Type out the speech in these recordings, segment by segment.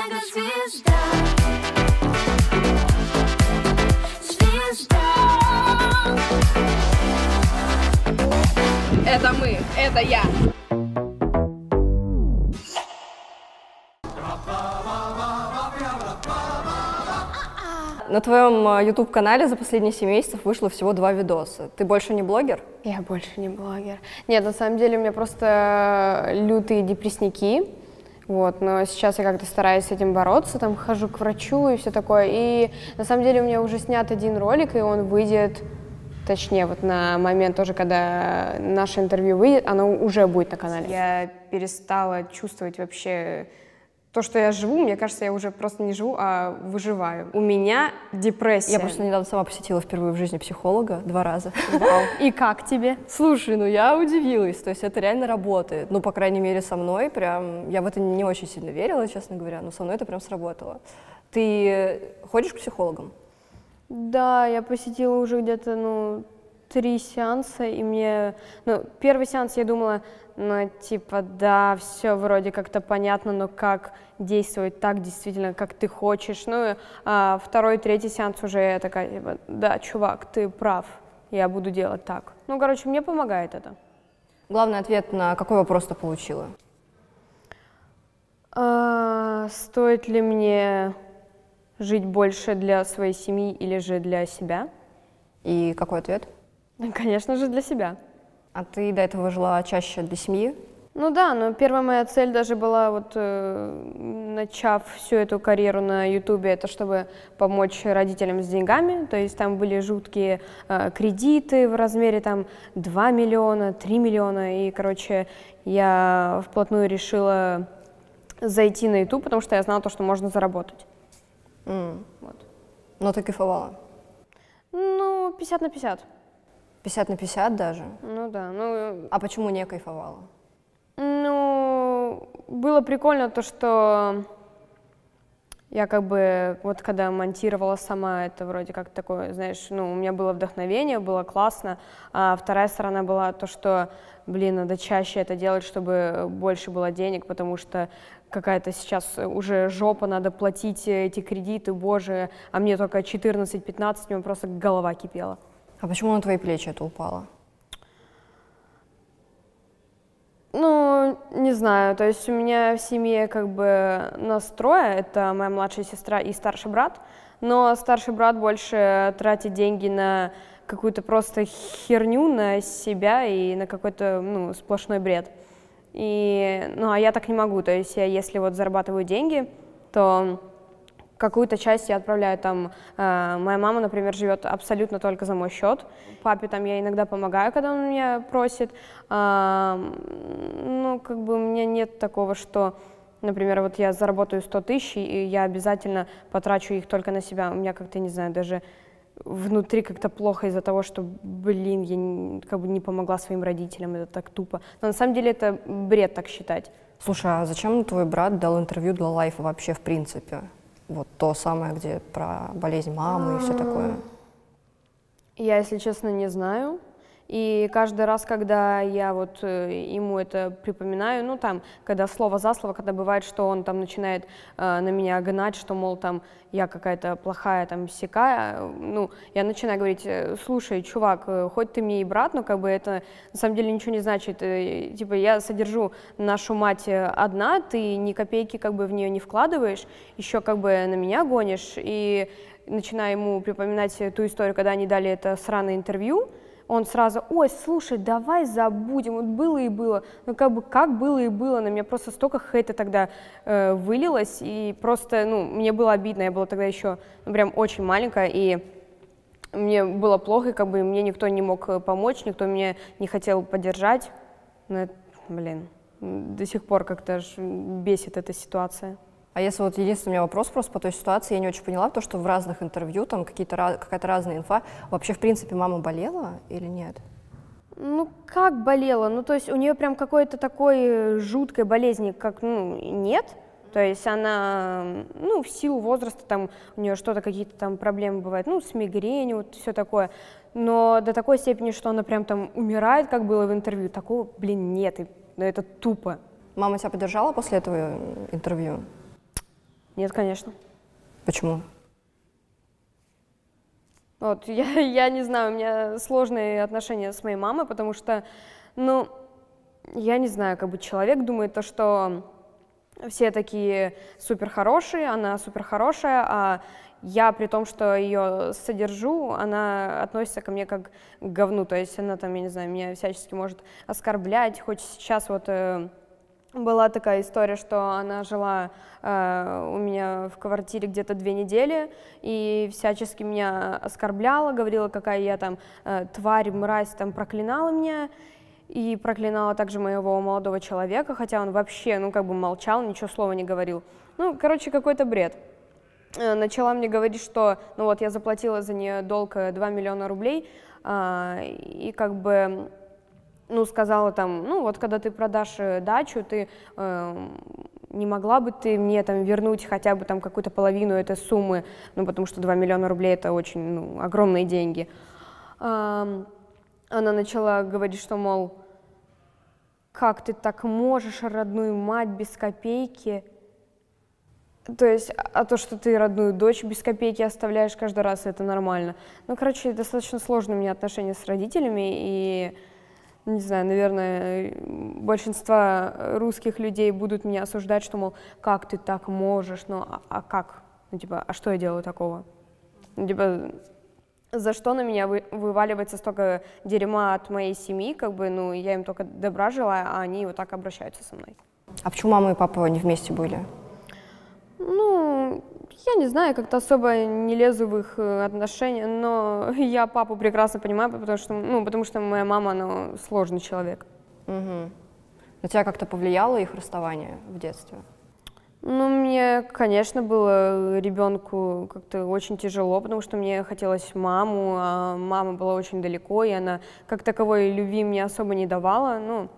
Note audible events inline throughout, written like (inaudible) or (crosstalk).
мегазвезда. Звезда. Это мы, это я. На твоем YouTube-канале за последние 7 месяцев вышло всего два видоса. Ты больше не блогер? Я больше не блогер. Нет, на самом деле у меня просто лютые депрессники. Вот, но сейчас я как-то стараюсь с этим бороться, там хожу к врачу и все такое. И на самом деле у меня уже снят один ролик, и он выйдет, точнее, вот на момент тоже, когда наше интервью выйдет, оно уже будет на канале. Я перестала чувствовать вообще то, что я живу, мне кажется, я уже просто не живу, а выживаю. У меня депрессия. Я просто недавно сама посетила впервые в жизни психолога два раза. И как тебе? Слушай, ну я удивилась, то есть это реально работает. Ну, по крайней мере, со мной прям, я в это не очень сильно верила, честно говоря, но со мной это прям сработало. Ты ходишь к психологам? Да, я посетила уже где-то, ну, три сеанса, и мне, ну, первый сеанс я думала, ну, типа, да, все вроде как-то понятно, но как действовать так действительно, как ты хочешь. Ну, а второй, третий сеанс уже я такая, типа, да, чувак, ты прав, я буду делать так. Ну, короче, мне помогает это. Главный ответ на какой вопрос ты получила? А, стоит ли мне жить больше для своей семьи или же для себя? И какой ответ? Конечно же, для себя. А ты до этого жила чаще для семьи? Ну да, но первая моя цель даже была, вот э, начав всю эту карьеру на Ютубе, это чтобы помочь родителям с деньгами. То есть там были жуткие э, кредиты в размере там 2 миллиона, 3 миллиона. И, короче, я вплотную решила зайти на Ютуб, потому что я знала то, что можно заработать. М. Вот. Но ты кайфовала? Ну, 50 на 50. 50 на 50 даже? Ну да, ну А почему не кайфовала? Ну, было прикольно то, что я как бы, вот когда монтировала сама, это вроде как такое, знаешь, ну, у меня было вдохновение, было классно, а вторая сторона была то, что, блин, надо чаще это делать, чтобы больше было денег, потому что какая-то сейчас уже жопа, надо платить эти кредиты, боже, а мне только 14-15, у меня просто голова кипела. А почему на твои плечи это упало? Ну, не знаю, то есть у меня в семье как бы нас это моя младшая сестра и старший брат, но старший брат больше тратит деньги на какую-то просто херню, на себя и на какой-то, ну, сплошной бред. И, ну, а я так не могу, то есть я, если вот зарабатываю деньги, то какую-то часть я отправляю там. э, моя мама, например, живет абсолютно только за мой счет. Папе там я иногда помогаю, когда он меня просит. М, ну, как бы у меня нет такого, что, например, вот я заработаю 100 тысяч, и я обязательно потрачу их только на себя. У меня как-то, не знаю, даже внутри как-то плохо из-за того, что, блин, я как бы не помогла своим родителям, это так тупо. Но на самом деле это бред так считать. Слушай, а зачем твой брат дал интервью для лайфа вообще в принципе? Вот то самое, где про болезнь мамы и все такое. Я, если честно, не знаю. И каждый раз, когда я вот э, ему это припоминаю, ну там, когда слово за слово, когда бывает, что он там начинает э, на меня гнать, что, мол, там я какая-то плохая, там, сякая, э, ну, я начинаю говорить, э, слушай, чувак, э, хоть ты мне и брат, но как бы это на самом деле ничего не значит. Типа я содержу нашу мать одна, ты ни копейки как бы в нее не вкладываешь, еще как бы на меня гонишь, и начинаю ему припоминать ту историю, когда они дали это сраное интервью, он сразу, ой, слушай, давай забудем, вот было и было. Ну, как бы, как было и было, на меня просто столько хейта тогда э, вылилось, и просто, ну, мне было обидно, я была тогда еще, ну, прям очень маленькая, и мне было плохо, и как бы мне никто не мог э, помочь, никто меня не хотел поддержать. Ну, это, блин, до сих пор как-то бесит эта ситуация. А если вот единственный у меня вопрос просто по той ситуации, я не очень поняла, то, что в разных интервью там какие-то, какая-то разная инфа. Вообще, в принципе, мама болела или нет? Ну, как болела? Ну, то есть у нее прям какой-то такой э, жуткой болезни, как, ну, нет. То есть она, ну, в силу возраста, там, у нее что-то, какие-то там проблемы бывают, ну, с мигренью, вот все такое. Но до такой степени, что она прям там умирает, как было в интервью, такого, блин, нет, и, ну, это тупо. Мама тебя поддержала после этого э, интервью? Нет, конечно. Почему? Вот, (laughs) я, я не знаю, у меня сложные отношения с моей мамой, потому что, ну, я не знаю, как бы человек думает то, что все такие супер хорошие, она супер хорошая, а я, при том, что ее содержу, она относится ко мне как к говну, то есть она там, я не знаю, меня всячески может оскорблять, хоть сейчас вот э, была такая история, что она жила э, у меня в квартире где-то две недели и всячески меня оскорбляла, говорила, какая я там э, тварь, мразь, там проклинала меня и проклинала также моего молодого человека, хотя он вообще, ну, как бы молчал, ничего слова не говорил. Ну, короче, какой-то бред. Э, начала мне говорить, что, ну вот, я заплатила за нее долг 2 э, миллиона рублей, э, и как бы ну, сказала там, ну, вот когда ты продашь э, дачу, ты э, не могла бы ты мне там вернуть хотя бы там какую-то половину этой суммы, ну, потому что 2 миллиона рублей это очень, ну, огромные деньги. Э, она начала говорить, что, мол, как ты так можешь родную мать без копейки? То есть, а то, что ты родную дочь без копейки оставляешь каждый раз, это нормально. Ну, короче, достаточно сложные у меня отношения с родителями, и не знаю, наверное, большинство русских людей будут меня осуждать, что, мол, как ты так можешь, ну, а, а как? Ну, типа, а что я делаю такого? Ну, типа, за что на меня вы, вываливается столько дерьма от моей семьи, как бы, ну, я им только добра желаю, а они вот так обращаются со мной. А почему мама и папа не вместе были? Ну, я не знаю, как-то особо не лезу в их э, отношения, но (laughs) я папу прекрасно понимаю, потому что, ну, потому что моя мама, она сложный человек. Угу. На тебя как-то повлияло их расставание в детстве? Ну, мне, конечно, было ребенку как-то очень тяжело, потому что мне хотелось маму, а мама была очень далеко, и она как таковой любви мне особо не давала, ну,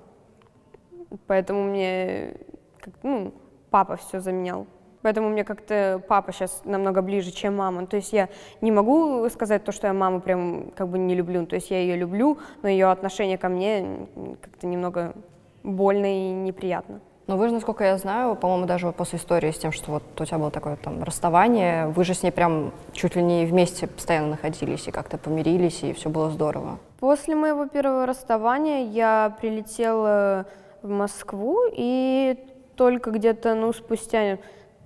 поэтому мне, как, ну, папа все заменял. Поэтому мне как-то папа сейчас намного ближе, чем мама. То есть я не могу сказать то, что я маму прям как бы не люблю. То есть я ее люблю, но ее отношение ко мне как-то немного больно и неприятно. Но вы же, насколько я знаю, по-моему, даже после истории с тем, что вот у тебя было такое там расставание, вы же с ней прям чуть ли не вместе постоянно находились и как-то помирились, и все было здорово. После моего первого расставания я прилетела в Москву, и только где-то, ну, спустя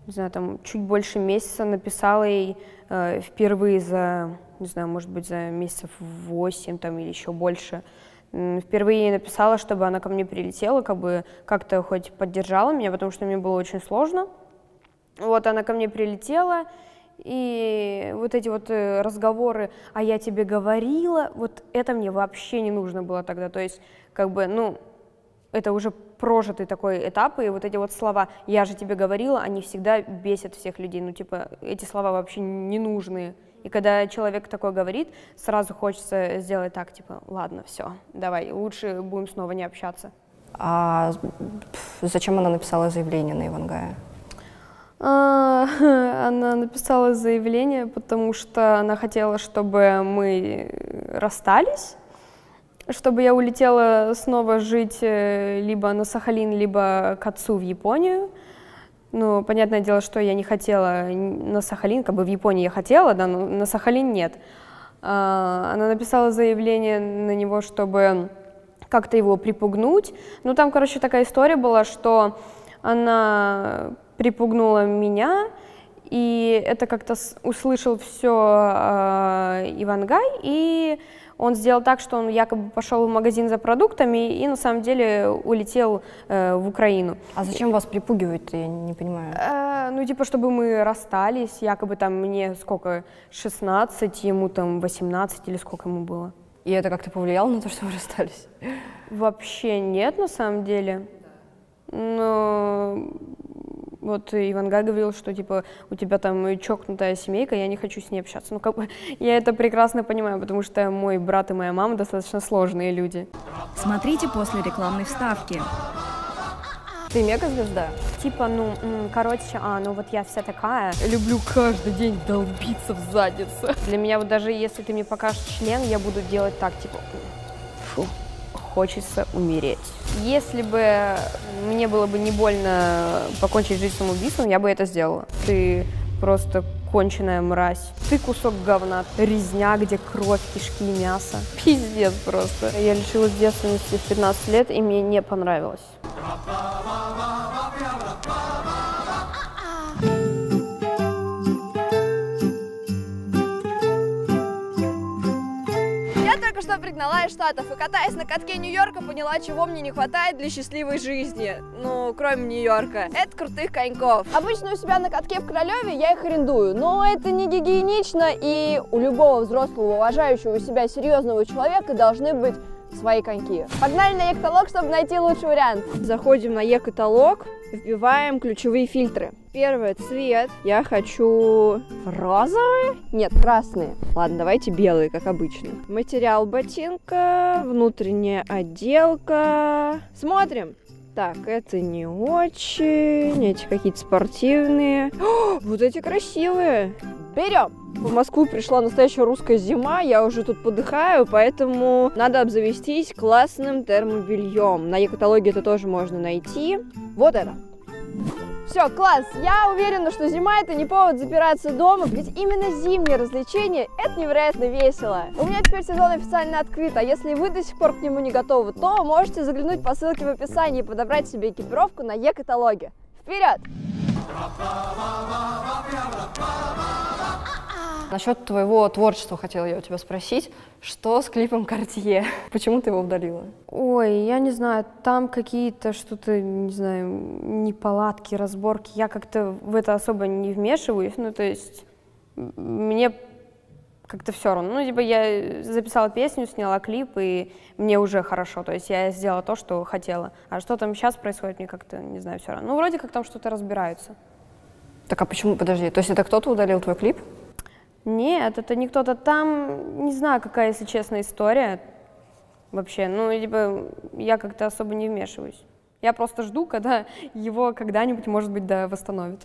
не знаю, там чуть больше месяца написала ей э, впервые за, не знаю, может быть, за месяцев восемь там или еще больше. Впервые ей написала, чтобы она ко мне прилетела, как бы как-то хоть поддержала меня, потому что мне было очень сложно. Вот она ко мне прилетела, и вот эти вот э, разговоры, а я тебе говорила, вот это мне вообще не нужно было тогда. То есть, как бы, ну, это уже прожитый такой этап, и вот эти вот слова «я же тебе говорила», они всегда бесят всех людей, ну, типа, эти слова вообще ненужные. И когда человек такое говорит, сразу хочется сделать так, типа, ладно, все, давай, лучше будем снова не общаться. А зачем она написала заявление на Ивангая? А, (laughs) она написала заявление, потому что она хотела, чтобы мы расстались, чтобы я улетела снова жить э, либо на Сахалин, либо к отцу в Японию. Ну, понятное дело, что я не хотела на Сахалин, как бы в Японии я хотела, да, но на Сахалин нет. А, она написала заявление на него, чтобы как-то его припугнуть. Ну, там, короче, такая история была, что она припугнула меня, и это как-то услышал все э, Ивангай, и он сделал так, что он якобы пошел в магазин за продуктами и на самом деле улетел э, в Украину. А зачем вас припугивают, я не понимаю? Э, ну, типа, чтобы мы расстались, якобы там мне сколько, 16, ему там 18 или сколько ему было. И это как-то повлияло на то, что вы расстались? Вообще нет, на самом деле. Но вот Ивангай говорил, что типа у тебя там чокнутая семейка, я не хочу с ней общаться. Ну как бы (laughs) я это прекрасно понимаю, потому что мой брат и моя мама достаточно сложные люди. Смотрите после рекламной вставки. Ты мега-звезда? Типа, ну, короче, а, ну вот я вся такая. Люблю каждый день долбиться в задницу. Для меня вот даже если ты мне покажешь член, я буду делать так, типа, фу, хочется умереть. Если бы мне было бы не больно покончить жизнь самоубийством, я бы это сделала. Ты просто конченая мразь. Ты кусок говна, резня, где кровь, кишки, мясо. Пиздец просто. Я лишилась девственности в 15 лет, и мне не понравилось. Я только что пригнала из Штатов и катаясь на катке Нью-Йорка поняла, чего мне не хватает для счастливой жизни. Ну, кроме Нью-Йорка. Это крутых коньков. Обычно у себя на катке в Королеве я их арендую, но это не гигиенично и у любого взрослого, уважающего себя серьезного человека должны быть свои коньки. Погнали на Екаталог, чтобы найти лучший вариант. Заходим на Екаталог, вбиваем ключевые фильтры. Первый цвет. Я хочу розовый? Нет, красные. Ладно, давайте белые, как обычно. Материал ботинка, внутренняя отделка. Смотрим. Так, это не очень. Эти какие-то спортивные. О, вот эти красивые. Берем. В Москву пришла настоящая русская зима, я уже тут подыхаю, поэтому надо обзавестись классным термобельем. На Екаталоге это тоже можно найти. Вот это. Все, класс, я уверена, что зима это не повод запираться дома, ведь именно зимние развлечения это невероятно весело. У меня теперь сезон официально открыт, а если вы до сих пор к нему не готовы, то можете заглянуть по ссылке в описании и подобрать себе экипировку на Е-каталоге. Вперед! Насчет твоего творчества хотела я у тебя спросить. Что с клипом Cartier? (laughs) Почему ты его удалила? Ой, я не знаю, там какие-то что-то, не знаю, неполадки, разборки. Я как-то в это особо не вмешиваюсь. Ну, то есть мне как-то все равно. Ну, типа я записала песню, сняла клип, и мне уже хорошо. То есть я сделала то, что хотела. А что там сейчас происходит, мне как-то, не знаю, все равно. Ну, вроде как там что-то разбираются. Так а почему, подожди, то есть это кто-то удалил твой клип? Нет, это не кто-то там, не знаю, какая, если честно, история вообще. Ну, типа, я как-то особо не вмешиваюсь. Я просто жду, когда его когда-нибудь, может быть, да, восстановят.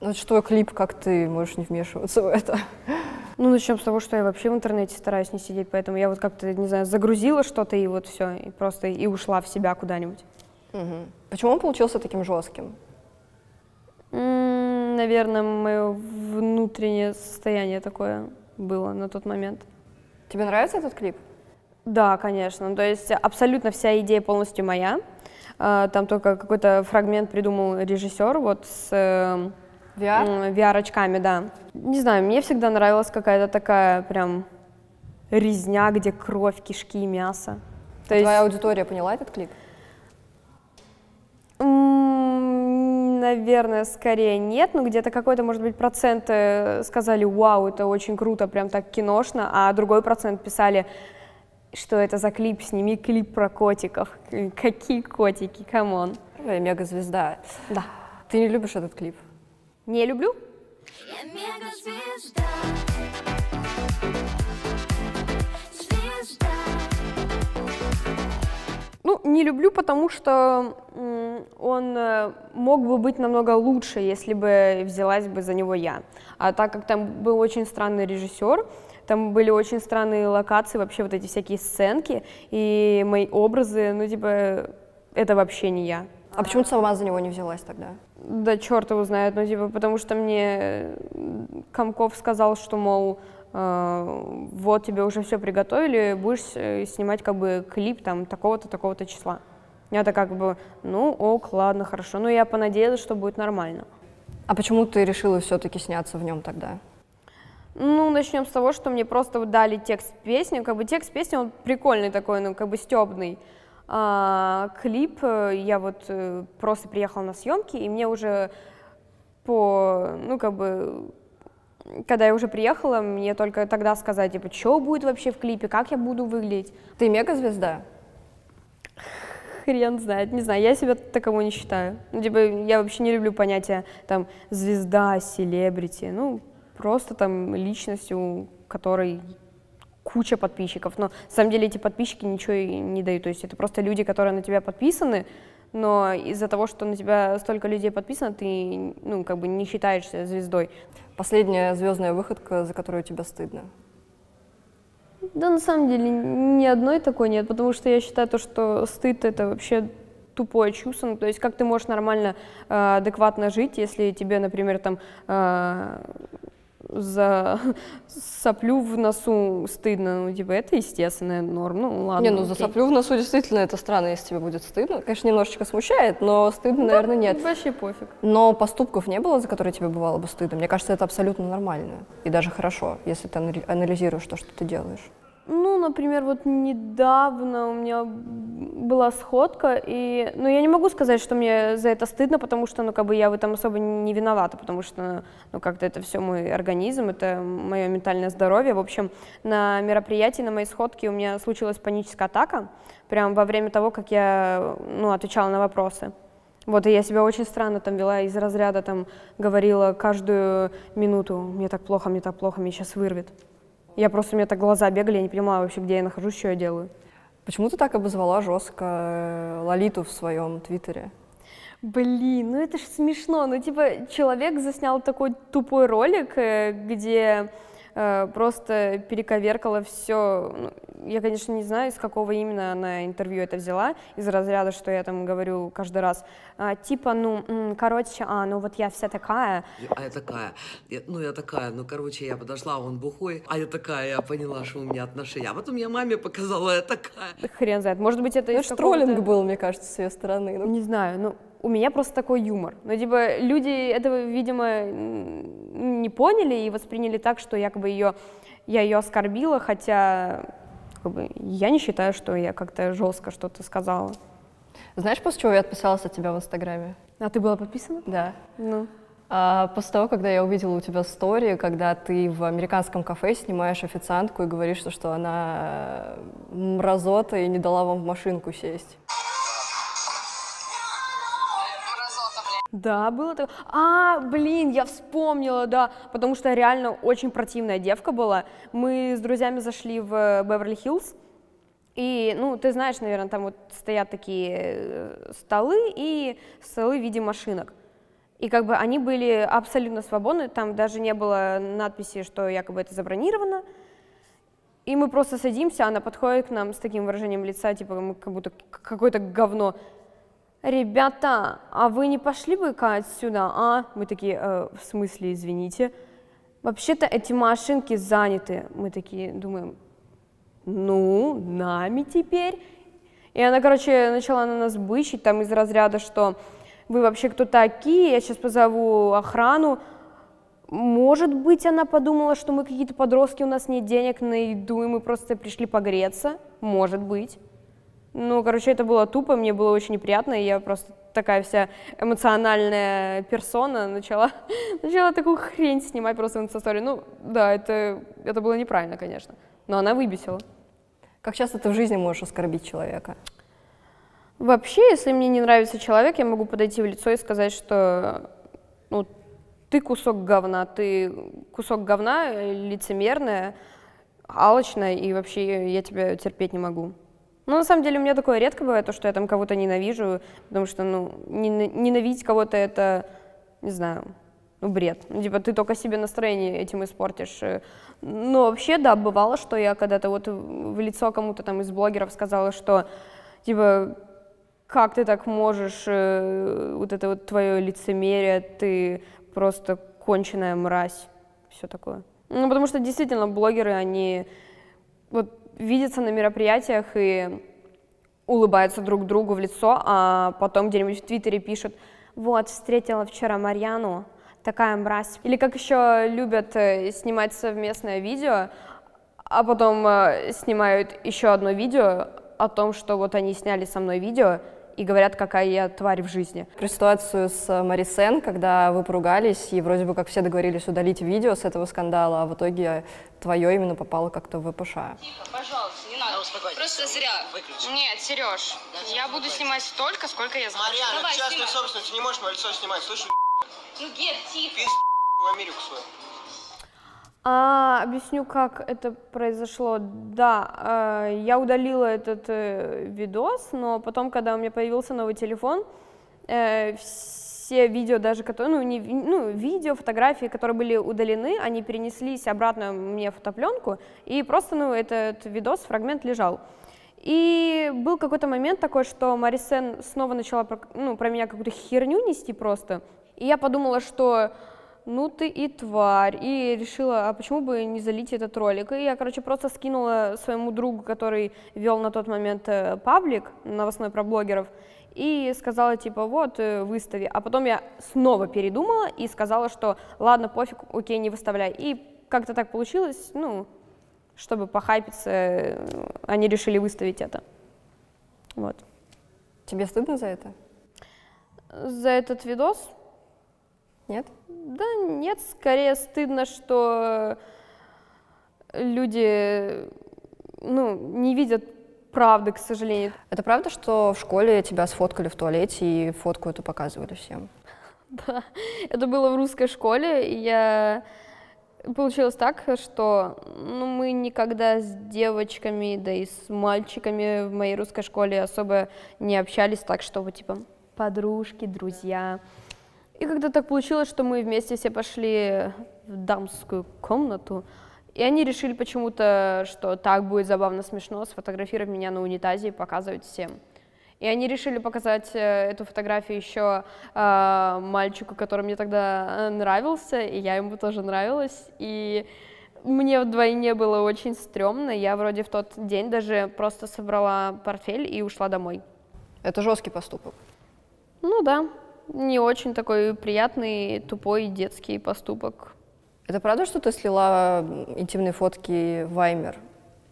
Ну, твой клип, как ты можешь не вмешиваться в это? Ну, начнем с того, что я вообще в интернете стараюсь не сидеть, поэтому я вот как-то, не знаю, загрузила что-то и вот все, и просто и ушла в себя куда-нибудь. Мгм. Почему он получился таким жестким? М, Наверное, мое внутреннее состояние такое было на тот момент. Тебе нравится этот клип? Да, конечно. То есть абсолютно вся идея полностью моя. А, Там только какой-то фрагмент придумал режиссер вот с э, VR? м, VR-очками, да. Не знаю, мне всегда нравилась какая-то такая прям резня, где кровь, кишки и мясо. То есть, Твоя аудитория поняла этот клип? Наверное, скорее нет, но где-то какой-то, может быть, процент э, сказали, вау, это очень круто, прям так киношно, а другой процент писали, что это за клип, сними клип про котиков. Какие котики, come on. Первая мегазвезда. Да. Ты не любишь этот клип? Не люблю. Я мегазвезда. Ну, не люблю, потому что он э, мог бы быть намного лучше, если бы взялась бы за него я. А так как там был очень странный режиссер, там были очень странные локации, вообще вот эти всякие сценки, и мои образы, ну, типа, это вообще не я. А почему ты сама за него не взялась тогда? Да черт его знает, ну, типа, потому что мне э, Комков сказал, что, мол, вот тебе уже все приготовили, будешь э, снимать как бы клип там такого-то, такого-то числа. Я-то как бы, ну ок, ладно, хорошо. Ну, я понадеялась, что будет нормально. А почему ты решила все-таки сняться в нем тогда? Ну, начнем с того, что мне просто дали текст песни. Как бы текст песни, он прикольный такой, ну, как бы стебный. А, клип, э, я вот э, просто приехала на съемки, и мне уже по, ну, как бы, когда я уже приехала, мне только тогда сказать, типа, что будет вообще в клипе, как я буду выглядеть. Ты мегазвезда? Хрен знает, не знаю, я себя таковой не считаю. Ну, типа, я вообще не люблю понятие, там, звезда, селебрити, ну, просто там личность, у которой куча подписчиков. Но на самом деле эти подписчики ничего и не дают. То есть это просто люди, которые на тебя подписаны, но из-за того, что на тебя столько людей подписано, ты, ну, как бы не считаешься звездой. Последняя звездная выходка, за которую тебе стыдно? Да, на самом деле, ни одной такой нет, потому что я считаю то, что стыд это вообще тупое чувство. Ну, то есть как ты можешь нормально, э, адекватно жить, если тебе, например, там э, за (laughs) соплю в носу стыдно, ну, типа, это естественная норма, ну, ладно. Не, ну за окей. соплю в носу действительно это странно, если тебе будет стыдно. Конечно, немножечко смущает, но стыдно, наверное, нет. Вообще пофиг. Но поступков не было, за которые тебе бывало бы стыдно. Мне кажется, это абсолютно нормально. И даже хорошо, если ты анали- анализируешь то, что ты делаешь. Ну, например, вот недавно у меня была сходка, и, ну, я не могу сказать, что мне за это стыдно, потому что, ну, как бы я в этом особо не виновата, потому что, ну, как-то это все мой организм, это мое ментальное здоровье. В общем, на мероприятии, на моей сходке у меня случилась паническая атака, прямо во время того, как я, ну, отвечала на вопросы. Вот, и я себя очень странно там вела, из разряда там говорила каждую минуту, мне так плохо, мне так плохо, меня сейчас вырвет. Я просто, у меня так глаза бегали, я не понимала вообще, где я нахожусь, что я делаю. Почему ты так обозвала жестко э, Лолиту в своем твиттере? Блин, ну это ж смешно. Ну, типа, человек заснял такой тупой ролик, э, где э, просто перековеркала все. я, конечно, не знаю, из какого именно она интервью это взяла, из разряда, что я там говорю каждый раз. А, типа, ну, короче, а, ну вот я вся такая. А я такая, я- ну я такая, ну короче, я подошла, он бухой, а я такая, я поняла, что у меня отношения. А потом я маме показала, я такая. Хрен знает. Может быть, это Это из ж какого-то- троллинг был, мне кажется, с ее стороны. Ну, Не знаю, ну, у меня просто такой юмор. Ну, типа, люди этого, видимо, не поняли и восприняли так, что якобы ее, я ее оскорбила, хотя как бы, я не считаю, что я как-то жестко что-то сказала. Знаешь, после чего я отписалась от тебя в Инстаграме? А ты была подписана? Да. Ну. А, после того, когда я увидела у тебя стори, когда ты в американском кафе снимаешь официантку и говоришь, что, что она э, мразота и не дала вам в машинку сесть. Да, было так. А, блин, я вспомнила, да, потому что реально очень противная девка была. Мы с друзьями зашли в Беверли-Хиллз, и, ну, ты знаешь, наверное, там вот стоят такие э, столы и столы в виде машинок. И как бы они были абсолютно свободны, там даже не было надписи, что якобы это забронировано. И мы просто садимся, она подходит к нам с таким выражением лица, типа мы как будто какое-то говно. Ребята, а вы не пошли бы-ка отсюда, а? Мы такие, «Э, в смысле, извините. Вообще-то эти машинки заняты. Мы такие думаем, ну, нами теперь. И она, короче, начала на нас бычить, там из разряда, что вы вообще кто такие, я сейчас позову охрану. Может быть, она подумала, что мы какие-то подростки, у нас нет денег на еду, и мы просто пришли погреться. Может быть. Ну, короче, это было тупо, мне было очень неприятно, и я просто такая вся эмоциональная персона начала, (laughs) начала такую хрень снимать просто в инстастории. Ну, да, это, это было неправильно, конечно, но она выбесила. Как часто ты в жизни можешь оскорбить человека? Вообще, если мне не нравится человек, я могу подойти в лицо и сказать, что ну, ты кусок говна, ты кусок говна, лицемерная, алчная, и вообще я тебя терпеть не могу. Ну, на самом деле, у меня такое редко бывает, то, что я там кого-то ненавижу, потому что, ну, нена- ненавидеть кого-то это, не знаю, ну, бред. Ну, типа, ты только себе настроение этим испортишь. Но вообще, да, бывало, что я когда-то вот в лицо кому-то там из блогеров сказала, что, типа, как ты так можешь, э, вот это вот твое лицемерие, ты просто конченая мразь, все такое. Ну, потому что действительно блогеры, они вот видятся на мероприятиях и улыбаются друг другу в лицо, а потом где-нибудь в Твиттере пишут, вот, встретила вчера Марьяну, такая мразь. Или как еще любят э, снимать совместное видео, а потом э, снимают еще одно видео о том, что вот они сняли со мной видео и говорят, какая я тварь в жизни. Про ситуацию с Марисен, когда вы поругались, и вроде бы как все договорились удалить видео с этого скандала, а в итоге твое именно попало как-то в ВПШ. Пожалуйста, не надо. Просто зря. Нет, Сереж, я буду снимать столько, сколько я захочу. Марьяна, Давай, ты частную снимай. собственность, ты не можешь мое лицо снимать, слышишь? Ну, Гет, тихо. Пиздец в Америку свою. А, объясню, как это произошло. Да, э, я удалила этот э, видос, но потом, когда у меня появился новый телефон, э, все видео даже, которые, ну, не, ну, видео, фотографии, которые были удалены, они перенеслись обратно мне в фотопленку, и просто, ну, этот видос, фрагмент лежал. И был какой-то момент такой, что Марисен снова начала ну, про меня какую-то херню нести просто. И я подумала, что ну ты и тварь. И решила, а почему бы не залить этот ролик? И я, короче, просто скинула своему другу, который вел на тот момент э, паблик новостной про блогеров, и сказала, типа, вот, э, выстави. А потом я снова передумала и сказала, что ладно, пофиг, окей, не выставляй. И как-то так получилось, ну, чтобы похайпиться, э, они решили выставить это. Вот. Тебе стыдно за это? За этот видос? Нет? Да нет, скорее стыдно, что люди, ну, не видят правды, к сожалению. Это правда, что в школе тебя сфоткали в туалете и фотку эту показывали всем? (laughs) Да, это было в русской школе, и я... Получилось так, что ну, мы никогда с девочками, да и с мальчиками в моей русской школе особо не общались так, чтобы типа подружки, друзья. И когда так получилось, что мы вместе все пошли в дамскую комнату, и они решили почему-то, что так будет забавно смешно сфотографировать меня на унитазе и показывать всем. И они решили показать э, эту фотографию еще э, мальчику, который мне тогда э, нравился, и я ему тоже нравилась. И мне вдвойне было очень стрёмно. Я вроде в тот день даже просто собрала портфель и ушла домой. Это жесткий поступок. Ну да, не очень такой приятный, тупой детский поступок. Это правда, что ты слила интимные фотки Ваймер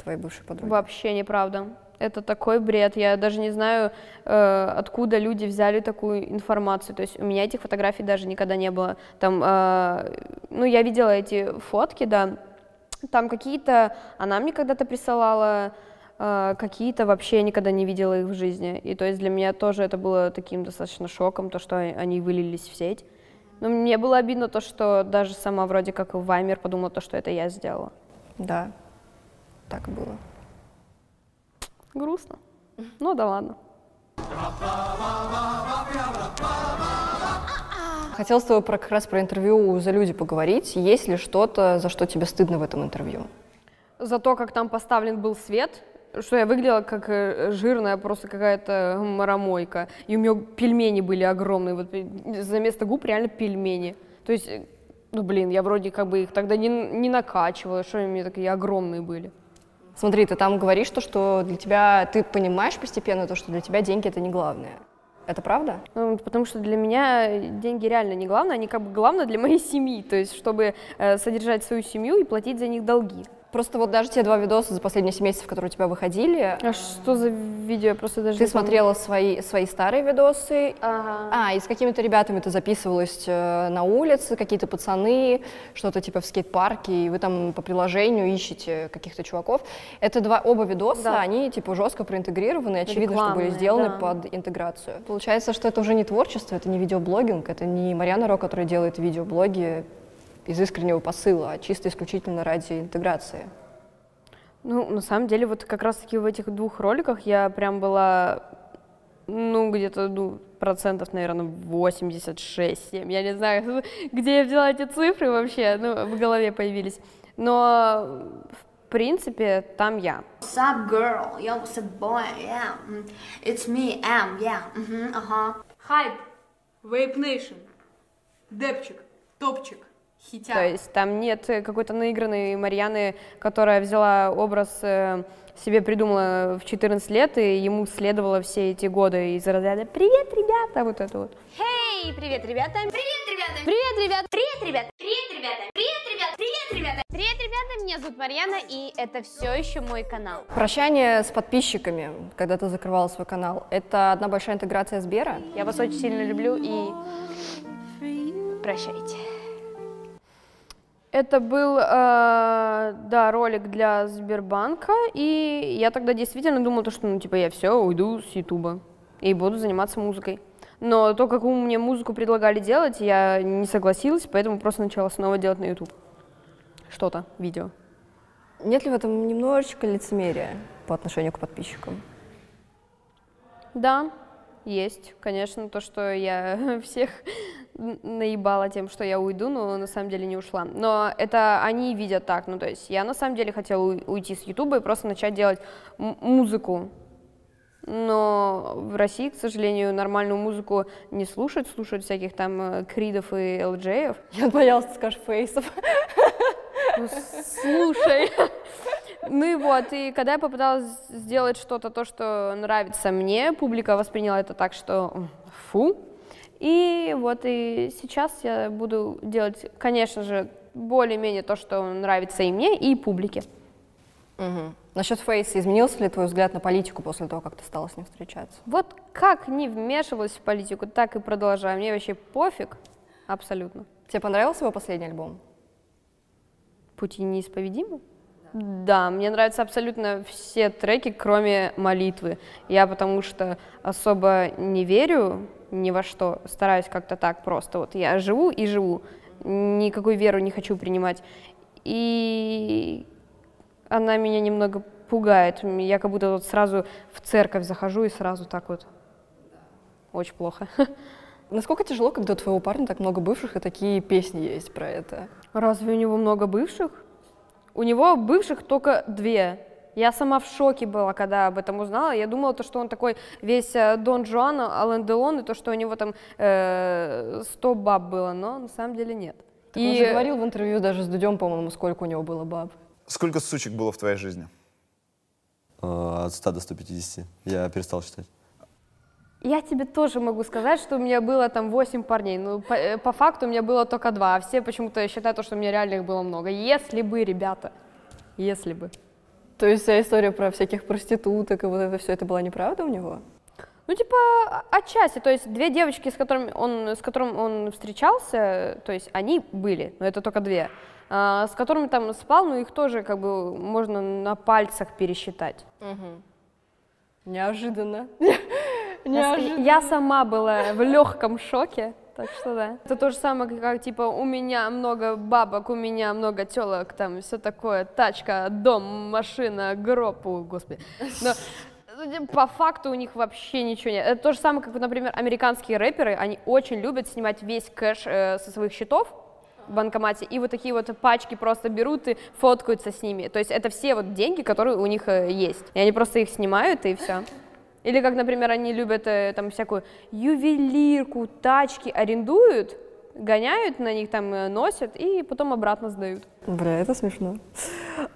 твоей бывшей подруги? Вообще неправда. Это такой бред. Я даже не знаю, э, откуда люди взяли такую информацию. То есть у меня этих фотографий даже никогда не было. Там, э, ну, я видела эти фотки, да. Там какие-то, она мне когда-то присылала, какие-то вообще я никогда не видела их в жизни. И то есть для меня тоже это было таким достаточно шоком, то, что они вылились в сеть. Но мне было обидно то, что даже сама вроде как Ваймер подумала то, что это я сделала. Да, так было. Грустно. Ну да ладно. Хотела с тобой про, как раз про интервью «За люди» поговорить. Есть ли что-то, за что тебе стыдно в этом интервью? За то, как там поставлен был свет, что я выглядела как э, жирная просто какая-то маромойка. И у меня пельмени были огромные. Вот э, за место губ реально пельмени. То есть, э, ну блин, я вроде как бы их тогда не, не накачивала, что они такие огромные были. Смотри, ты там говоришь то, что для тебя, ты понимаешь постепенно то, что для тебя деньги это не главное. Это правда? Ну, Потому что для меня деньги реально не главное, они как бы главное для моей семьи, то есть чтобы э, содержать свою семью и платить за них долги. Просто вот даже те два видоса за последние 7 месяцев, которые у тебя выходили, А что за видео? Я просто даже ты смотрела свои, свои старые видосы, Ага. а, и с какими-то ребятами ты записывалась э, на улице, какие-то пацаны, что-то типа в скейт-парке, и вы там по приложению ищете каких-то чуваков. Это два, оба видоса, Да. они типа жестко проинтегрированы, и очевидно, что были Рекламные, сделаны да. под интеграцию. Получается, что это уже не творчество, это не видеоблогинг, это не Марьяна Ро, которая делает видеоблоги из искреннего посыла, а чисто исключительно ради интеграции. Ну, на самом деле, вот как раз-таки в этих двух роликах я прям была, ну, где-то, ну, процентов, наверное, 86-7. Я не знаю, (laughs) где я взяла эти цифры вообще, ну, в голове появились. Но, в принципе, там я. What's up, girl? Yo, what's up, boy? Yeah, mm, it's me, Am. Yeah, mm-hmm, uh-huh. Хайп, Вейп Нейшн, Депчик, Топчик, Хитяк. То есть там нет э, какой-то наигранной Марьяны, которая взяла образ, э, себе придумала в 14 лет, и ему следовало все эти годы из разряда «Привет, ребята!» вот это вот. Эй, привет, ребята! Привет, ребята! Привет, ребята! Привет, ребята! Привет, ребята! Привет, ребята! Привет, ребята! Привет, ребята, меня зовут Марьяна, и это все еще мой канал. Прощание с подписчиками, когда ты закрывала свой канал, это одна большая интеграция Сбера? Я вас очень сильно люблю и Прощайте. Это был, э, да, ролик для Сбербанка, и я тогда действительно думала, то, что, ну, типа, я все, уйду с Ютуба и буду заниматься музыкой. Но то, какую мне музыку предлагали делать, я не согласилась, поэтому просто начала снова делать на YouTube что-то, видео. Нет ли в этом немножечко лицемерия по отношению к подписчикам? Да, есть, конечно, то, что я (laughs) всех наебала тем, что я уйду, но на самом деле не ушла. Но это они видят так, ну то есть я на самом деле хотела уйти с Ютуба и просто начать делать музыку. Но в России, к сожалению, нормальную музыку не слушают, слушают всяких там э, Кридов и ЛДЖев. (laughs) Я боялась, ты скажешь фейсов. Ну, слушай. (laughs) Ну и вот, и когда я попыталась сделать что-то, то, что нравится мне, публика восприняла это так, что фу. И вот и сейчас я буду делать, конечно же, более-менее то, что нравится и мне, и публике. Угу. Насчет Фейса, изменился ли твой взгляд на политику после того, как ты стала с ним встречаться? Вот как не вмешивалась в политику, так и продолжаю. Мне вообще пофиг, абсолютно. Тебе понравился его последний альбом? Пути неисповедимы? Да, мне нравятся абсолютно все треки, кроме молитвы. Я потому что особо не верю ни во что, стараюсь как-то так просто. Вот я живу и живу, никакую веру не хочу принимать. И она меня немного пугает. Я как будто вот сразу в церковь захожу и сразу так вот. Очень плохо. (laughs) Насколько тяжело, когда у твоего парня так много бывших и такие песни есть про это? Разве у него много бывших? У него бывших только две. Я сама в шоке была, когда об этом узнала. Я думала, то, что он такой весь э, Дон Жуан, Ален Делон, и то, что у него там э, 100 баб было, но на самом деле нет. Так и... Он же говорил в интервью даже с Дудем, по-моему, сколько у него было баб. Сколько сучек было в твоей жизни? Э, от 100 до 150. Я перестал считать. Я тебе тоже могу сказать, что у меня было там 8 парней. Ну, по, э, по факту у меня было только два. А все почему-то считают, что у меня реально их было много. Если бы, ребята, если бы. То есть вся история про всяких проституток и вот это все, это была неправда у него? Ну, типа, отчасти. То есть две девочки, с которыми он, с которым он встречался, то есть они были, но это только две. А, с которыми там спал, ну, их тоже как бы можно на пальцах пересчитать. Угу. Неожиданно. Неожиданно. Я сама была в легком шоке. Так что да. Это то же самое, как типа у меня много бабок, у меня много телок, там все такое, тачка, дом, машина, гроб, о, господи. Но ну, по факту у них вообще ничего нет. Это то же самое, как, например, американские рэперы, они очень любят снимать весь кэш э, со своих счетов, в банкомате, и вот такие вот пачки просто берут и фоткаются с ними. То есть это все вот деньги, которые у них э, есть. И они просто их снимают, и все. Или как, например, они любят э, там всякую ювелирку, тачки арендуют, гоняют на них, там э, носят и потом обратно сдают. Бля, это смешно.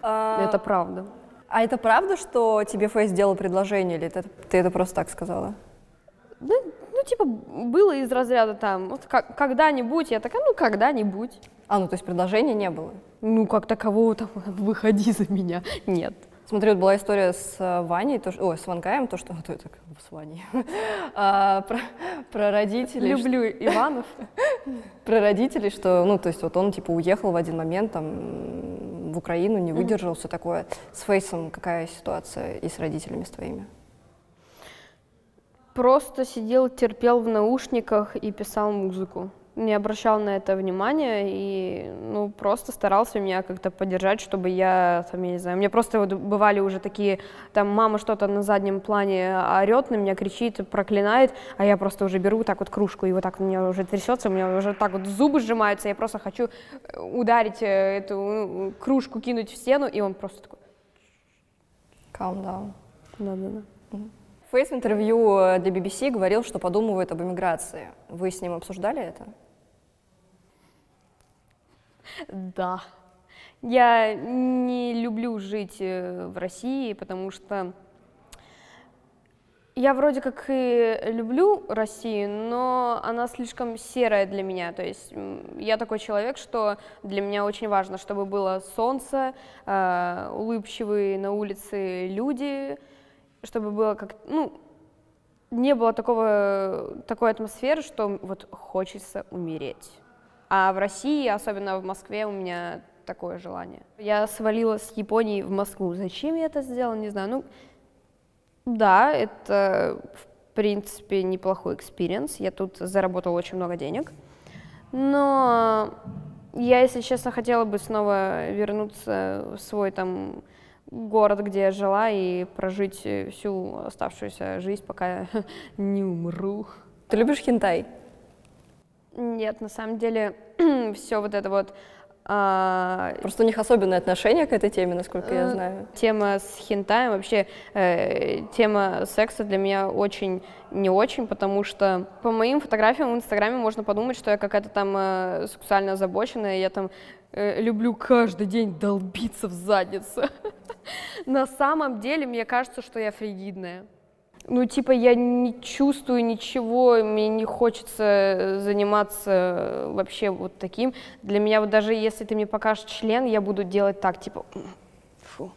А, это правда. А это правда, что тебе Фейс сделал предложение, или ты, ты это просто так сказала? Да, ну, типа, было из разряда там, вот как, когда-нибудь, я такая, ну, когда-нибудь. А, ну, то есть предложения не было? Ну, как такового там, выходи за меня, нет. Смотри, вот была история с э, Ваней, то, ой, с Ванкаем, то, что... То это с Ваней. (laughs) а, про, про родителей. Люблю что, Иванов. (laughs) про родителей, что, ну, то есть вот он, типа, уехал в один момент, там, в Украину, не выдержал, mm-hmm. все такое. С Фейсом какая ситуация и с родителями с твоими? Просто сидел, терпел в наушниках и писал музыку не обращал на это внимания и, ну, просто старался меня как-то поддержать, чтобы я, там, я не знаю, у меня просто вот бывали уже такие, там, мама что-то на заднем плане орет на меня, кричит, проклинает, а я просто уже беру так вот кружку, и вот так у меня уже трясется, у меня уже так вот зубы сжимаются, я просто хочу э, ударить э, эту ну, кружку, кинуть в стену, и он просто такой... Calm down. Да-да-да. Фейс в интервью э, для BBC говорил, что подумывает об эмиграции. Вы с ним обсуждали это? Да. Я не люблю жить э, в России, потому что я вроде как и люблю Россию, но она слишком серая для меня. То есть я такой человек, что для меня очень важно, чтобы было солнце, э, улыбчивые на улице люди, чтобы было как, ну, не было такого, такой атмосферы, что вот хочется умереть. А в России, особенно в Москве, у меня такое желание. Я свалила с Японии в Москву. Зачем я это сделала, не знаю. Ну, да, это, в принципе, неплохой experience. Я тут заработала очень много денег. Но я, если честно, хотела бы снова вернуться в свой там город, где я жила, и прожить всю оставшуюся жизнь, пока (laughs) не умру. Ты любишь хентай? Нет, на самом деле, (clears throat) все вот это вот... а, Просто у них особенное отношение к этой теме, насколько я Э, знаю. Тема с хентаем, вообще э, тема секса для меня очень не очень, потому что по моим фотографиям в Инстаграме можно подумать, что я какая-то там э, сексуально озабоченная, я там э, люблю каждый день долбиться в задницу. (laughs) На самом деле, мне кажется, что я фригидная. Ну, типа, я не чувствую ничего, мне не хочется э, заниматься э, вообще вот таким. Для меня вот даже если ты мне покажешь член, я буду делать так, типа, «М, фу,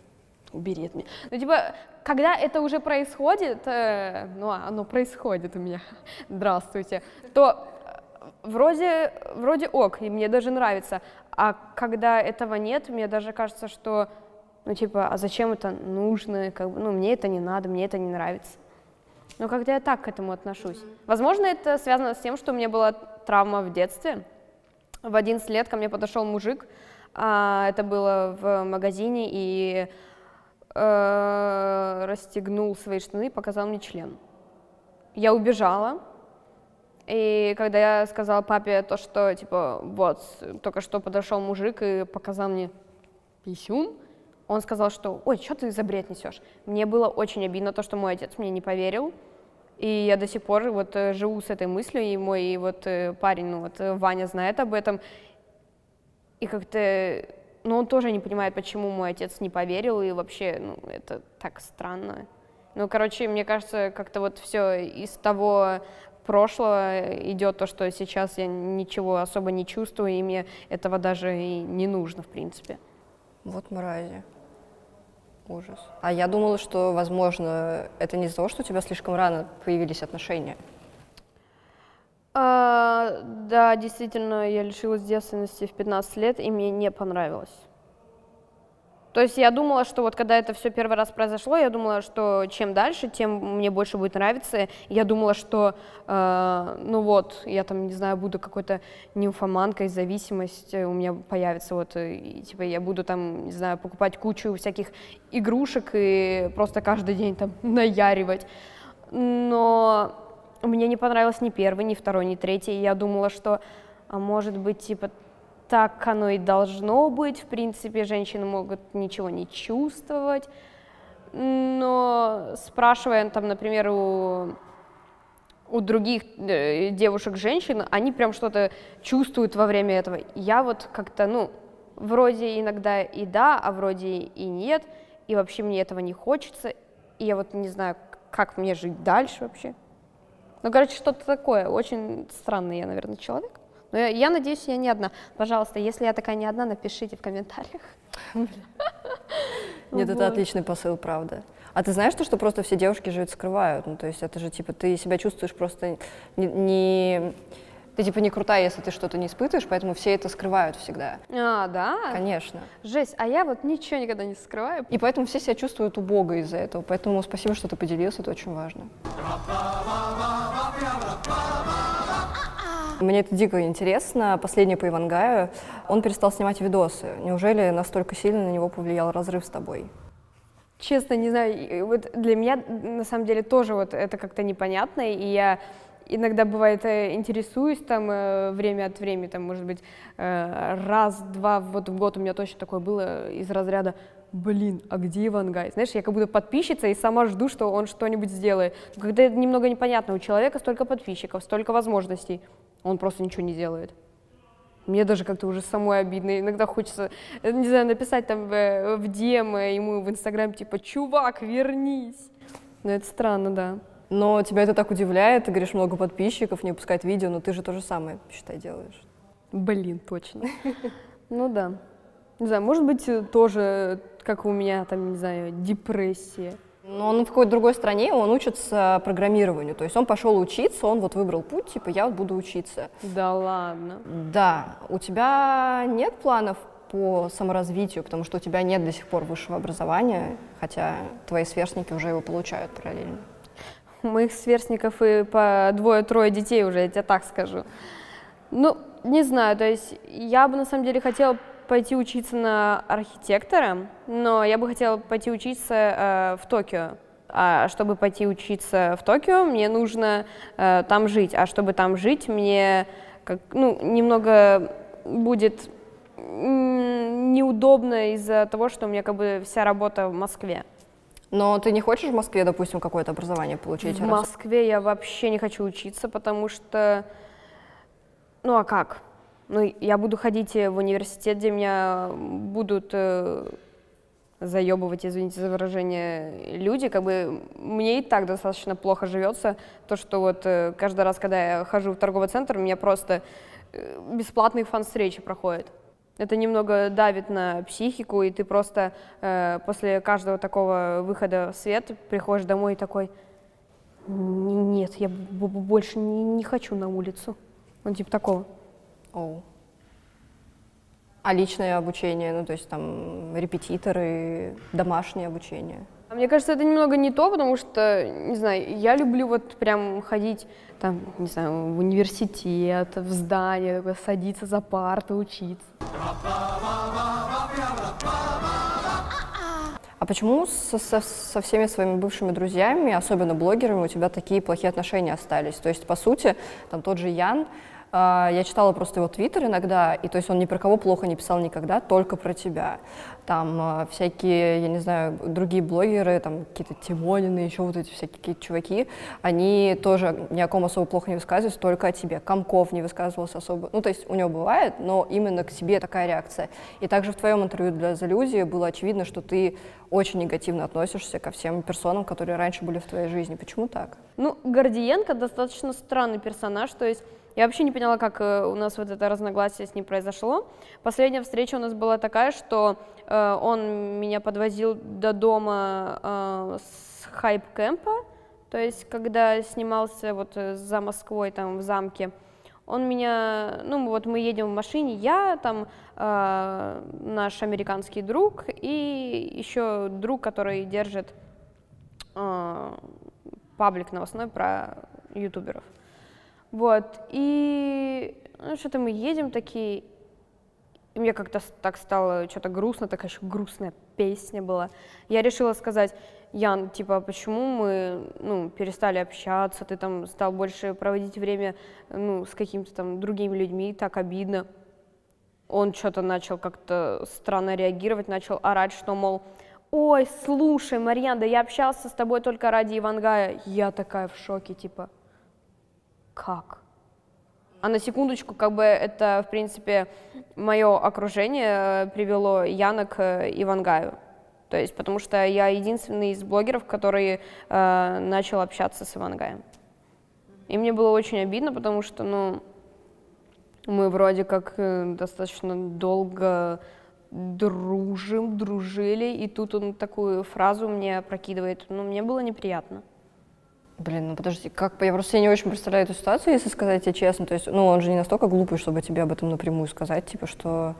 убери от меня. Ну, типа, когда это уже происходит, э, ну, а оно происходит у меня, (laughs) здравствуйте, то э, вроде, вроде ок, и мне даже нравится. А когда этого нет, мне даже кажется, что, ну, типа, а зачем это нужно, как бы, ну, мне это не надо, мне это не нравится. Но когда я так к этому отношусь. Возможно, это связано с тем, что у меня была травма в детстве. В 11 лет ко мне подошел мужик, а, это было в магазине, и э, расстегнул свои штаны и показал мне член. Я убежала, и когда я сказала папе то, что, типа, вот, только что подошел мужик и показал мне писюн, он сказал, что, ой, что ты за бред несешь? Мне было очень обидно то, что мой отец мне не поверил, и я до сих пор вот э, живу с этой мыслью, и мой вот э, парень, ну вот э, Ваня знает об этом, и как-то, ну он тоже не понимает, почему мой отец не поверил, и вообще, ну это так странно. Ну, короче, мне кажется, как-то вот все из того прошлого идет то, что сейчас я ничего особо не чувствую, и мне этого даже и не нужно, в принципе. Вот мрази. Ужас. А я думала, что, возможно, это не из-за того, что у тебя слишком рано появились отношения. А, да, действительно, я лишилась девственности в 15 лет, и мне не понравилось. То есть я думала, что вот когда это все первый раз произошло, я думала, что чем дальше, тем мне больше будет нравиться. Я думала, что, э, ну вот, я там, не знаю, буду какой-то нимфоманкой, зависимость у меня появится, вот, и, типа я буду там, не знаю, покупать кучу всяких игрушек и просто каждый день там (laughs) наяривать. Но мне не понравилось ни первый, ни второй, ни третий. Я думала, что, а может быть, типа, так оно и должно быть. В принципе, женщины могут ничего не чувствовать. Но спрашивая, там, например, у, у других э, девушек-женщин, они прям что-то чувствуют во время этого. Я вот как-то, ну, вроде иногда и да, а вроде и нет. И вообще мне этого не хочется. И я вот не знаю, как мне жить дальше вообще. Ну, короче, что-то такое. Очень странный я, наверное, человек. Но я, я надеюсь, я не одна. Пожалуйста, если я такая не одна, напишите в комментариях. (laughs) Нет, это отличный посыл, правда. А ты знаешь то, что просто все девушки же это скрывают? Ну, то есть это же, типа, ты себя чувствуешь просто не... не- Ты, типа, не крутая, если ты что-то не испытываешь, поэтому все это скрывают всегда. А, да? Конечно. Жесть, а я вот ничего никогда не скрываю. И поэтому все себя чувствуют убого из-за этого. Поэтому спасибо, что ты поделился, это очень важно. Мне это дико интересно. Последнее по Ивангаю. Он перестал снимать видосы. Неужели настолько сильно на него повлиял разрыв с тобой? Честно, не знаю, вот для меня на самом деле тоже вот это как-то непонятно, и я иногда бывает э, интересуюсь там э, время от времени, там может быть э, раз-два вот в год у меня точно такое было из разряда блин, а где Ивангай? Знаешь, я как будто подписчица и сама жду, что он что-нибудь сделает. Когда это немного непонятно, у человека столько подписчиков, столько возможностей, он просто ничего не делает. Мне даже как-то уже самой обидно. Иногда хочется, э, не знаю, написать там в, DM ему в Инстаграм, типа, чувак, вернись. Но это странно, да. Но тебя это так удивляет, ты говоришь, много подписчиков, не выпускать видео, но ты же то же самое, считай, делаешь. Блин, точно. (laughs) Ну да. Не знаю, может быть, э, тоже, как у меня, там, не знаю, депрессия. Но он в какой-то другой стране, он учится программированию. То есть он пошел учиться, он вот выбрал путь, типа, я вот буду учиться. Да ладно. Да. У тебя нет планов по саморазвитию, потому что у тебя нет до сих пор высшего образования, хотя твои сверстники уже его получают параллельно. У моих сверстников и по двое-трое детей уже, я тебе так скажу. Ну, не знаю, то есть я бы на самом деле хотела пойти учиться на архитектора, но я бы хотела пойти учиться э, в Токио. А чтобы пойти учиться в Токио, мне нужно э, там жить. А чтобы там жить, мне как, ну, немного будет неудобно из-за того, что у меня как бы вся работа в Москве. Но ты не хочешь в Москве, допустим, какое-то образование получить? В раз- Москве я вообще не хочу учиться, потому что, ну а как? Ну, я буду ходить э, в университет, где меня будут э, заебывать, извините за выражение, люди, как бы мне и так достаточно плохо живется, то, что вот э, каждый раз, когда я хожу в торговый центр, у меня просто э, бесплатные фан-встречи проходят. Это немного давит на психику, и ты просто э, после каждого такого выхода в свет приходишь домой и такой, «Н- нет, я больше не, не хочу на улицу. Ну, типа такого. Оу. А личное обучение, ну то есть там репетиторы, домашнее обучение? А Мне кажется, это немного не то, потому что, не знаю, я люблю вот прям ходить, там, не знаю, в университет, в здание, такое, садиться за парты, учиться. А почему со, со- со всеми своими бывшими друзьями, особенно блогерами, у тебя такие плохие отношения остались? То есть, по сути, там тот же Ян, я читала просто его твиттер иногда, и то есть он ни про кого плохо не писал никогда, только про тебя. Там а, всякие, я не знаю, другие блогеры, там какие-то Тимонины, еще вот эти всякие чуваки, они тоже ни о ком особо плохо не высказываются, только о тебе. Комков не высказывался особо. Ну, то есть у него бывает, но именно к тебе такая реакция. И также в твоем интервью для «Жалюзи» было очевидно, что ты очень негативно относишься ко всем персонам, которые раньше были в твоей жизни. Почему так? Ну, Гордиенко достаточно странный персонаж, то есть я вообще не поняла, как э, у нас вот это разногласие с ним произошло. Последняя встреча у нас была такая, что э, он меня подвозил до дома э, с Hype Camp а, то есть когда снимался вот э, за Москвой там в замке. Он меня, ну вот мы едем в машине, я там э, наш американский друг и еще друг, который держит э, паблик новостной про ютуберов. Вот, и ну, что-то мы едем такие, и мне как-то так стало что-то грустно, такая еще грустная песня была. Я решила сказать, Ян, типа, почему мы, ну, перестали общаться, ты там стал больше проводить время, ну, с какими-то там другими людьми, так обидно. Он что-то начал как-то странно реагировать, начал орать, что, мол, ой, слушай, Марьян, да я общался с тобой только ради Ивангая. Я такая в шоке, типа, как? А на секундочку, как бы это, в принципе, мое окружение э, привело Яна к э, Ивангаю. То есть, потому что я единственный из блогеров, который э, начал общаться с Ивангаем. И мне было очень обидно, потому что, ну, мы вроде как э, достаточно долго дружим, дружили, и тут он такую фразу мне прокидывает. Ну, мне было неприятно. Блин, ну подожди, как я просто себе не очень представляю эту ситуацию, если сказать тебе честно. То есть, ну, он же не настолько глупый, чтобы тебе об этом напрямую сказать, типа, что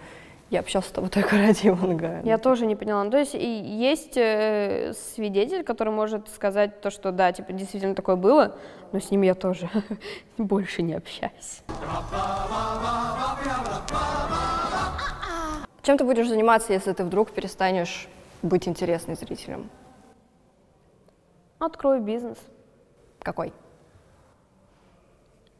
я общался с тобой только (laughs) ради Ивангая. Я тоже не поняла. Ну, то есть и есть э, свидетель, который может сказать то, что да, типа действительно такое было, но с ним я тоже (laughs) больше не общаюсь. Чем ты будешь заниматься, если ты вдруг перестанешь быть интересной зрителям? Открою бизнес. Какой?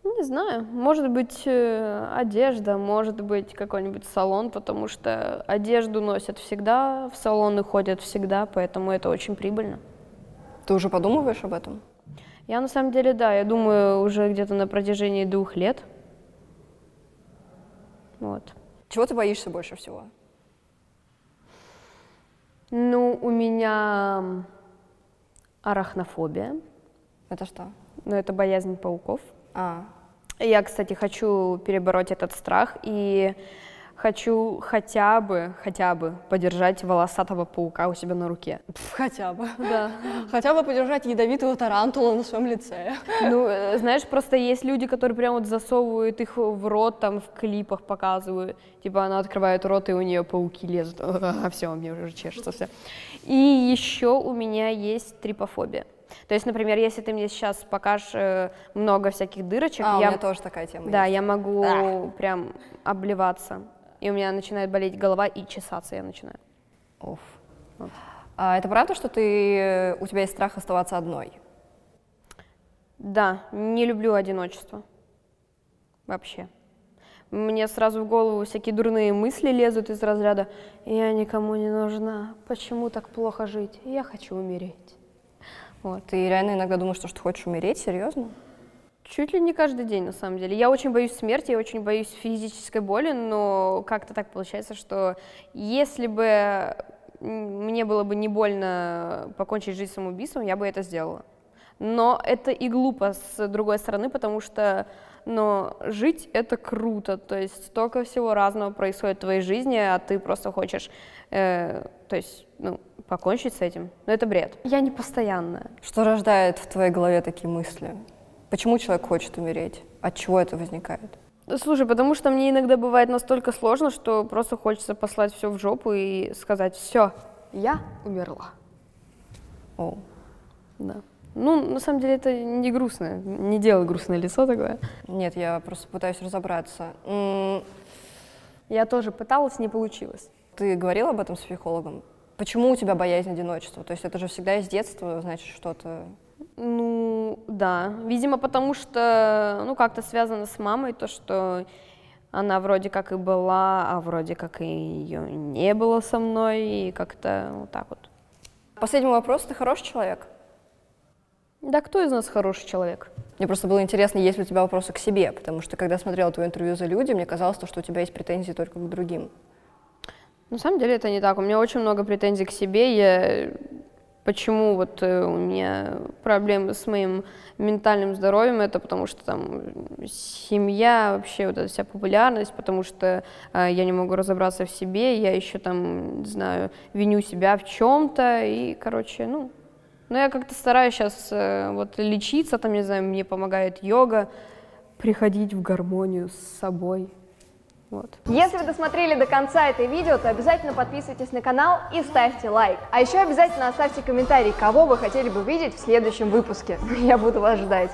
Не знаю, может быть э, одежда, может быть какой-нибудь салон, потому что одежду носят всегда, в салоны ходят всегда, поэтому это очень прибыльно. Ты уже подумываешь об этом? Я на самом деле, да, я думаю, уже где-то на протяжении двух лет. Вот. Чего ты боишься больше всего? Ну, у меня арахнофобия. Это что? Ну, это боязнь пауков. А, Я, кстати, хочу перебороть этот страх и хочу хотя бы, хотя бы подержать волосатого паука у себя на руке. пф, хотя бы. (laughs) Да. Хотя бы подержать ядовитого тарантула на своем лице. Ну, э, знаешь, просто есть люди, которые прям вот засовывают их в рот, там в клипах показывают. Типа она открывает рот, и у нее пауки лезут. (laughs) А, все, мне уже чешется все. И еще у меня есть трипофобия. То есть, например, если ты мне сейчас покажешь э, много всяких дырочек, А, у я... меня тоже такая тема Да, есть. я могу А. прям обливаться И у меня начинает болеть голова и чесаться я начинаю. Оф. А это правда, что ты, у тебя есть страх оставаться одной? Да, не люблю одиночество. Вообще. Мне сразу в голову всякие дурные мысли лезут из разряда «Я никому не нужна, почему так плохо жить? Я хочу умереть». Вот. Ты реально иногда думаешь, что, что хочешь умереть? Серьезно? Чуть ли не каждый день, на самом деле. Я очень боюсь смерти, я очень боюсь физической боли, но как-то так получается, что если бы мне было бы не больно покончить жизнь самоубийством, я бы это сделала. Но это и глупо с другой стороны, потому что но жить это круто, то есть столько всего разного происходит в твоей жизни, а ты просто хочешь, э, то есть, ну, покончить с этим. Но это бред. Я не постоянная. Что рождает в твоей голове такие мысли? Почему человек хочет умереть? От чего это возникает? Слушай, потому что мне иногда бывает настолько сложно, что просто хочется послать все в жопу и сказать, все, я умерла. О. Да. Ну, на самом деле, это не грустно. Не делай грустное лицо такое. Нет, я просто пытаюсь разобраться. Я тоже пыталась, не получилось. Ты говорила об этом с психологом? Почему у тебя боязнь одиночества? То есть это же всегда из детства, значит, что-то... Ну, да. Видимо, потому что, ну, как-то связано с мамой, то, что она вроде как и была, а вроде как и ее не было со мной, и как-то вот так вот. Последний вопрос. Ты хороший человек? Да кто из нас хороший человек? Мне просто было интересно, есть ли у тебя вопросы к себе, потому что когда смотрела твое интервью за люди, мне казалось, что у тебя есть претензии только к другим. На самом деле это не так. У меня очень много претензий к себе. Я... Почему вот э, у меня проблемы с моим ментальным здоровьем, это потому что там семья, вообще вот эта вся популярность, потому что э, я не могу разобраться в себе, я еще там, не знаю, виню себя в чем-то, и, короче, ну, но я как-то стараюсь сейчас э, вот лечиться, там, не знаю, мне помогает йога, приходить в гармонию с собой. Вот. Если вы досмотрели до конца это видео, то обязательно подписывайтесь на канал и ставьте лайк. А еще обязательно оставьте комментарий, кого вы хотели бы видеть в следующем выпуске. (laughs) Я буду вас ждать.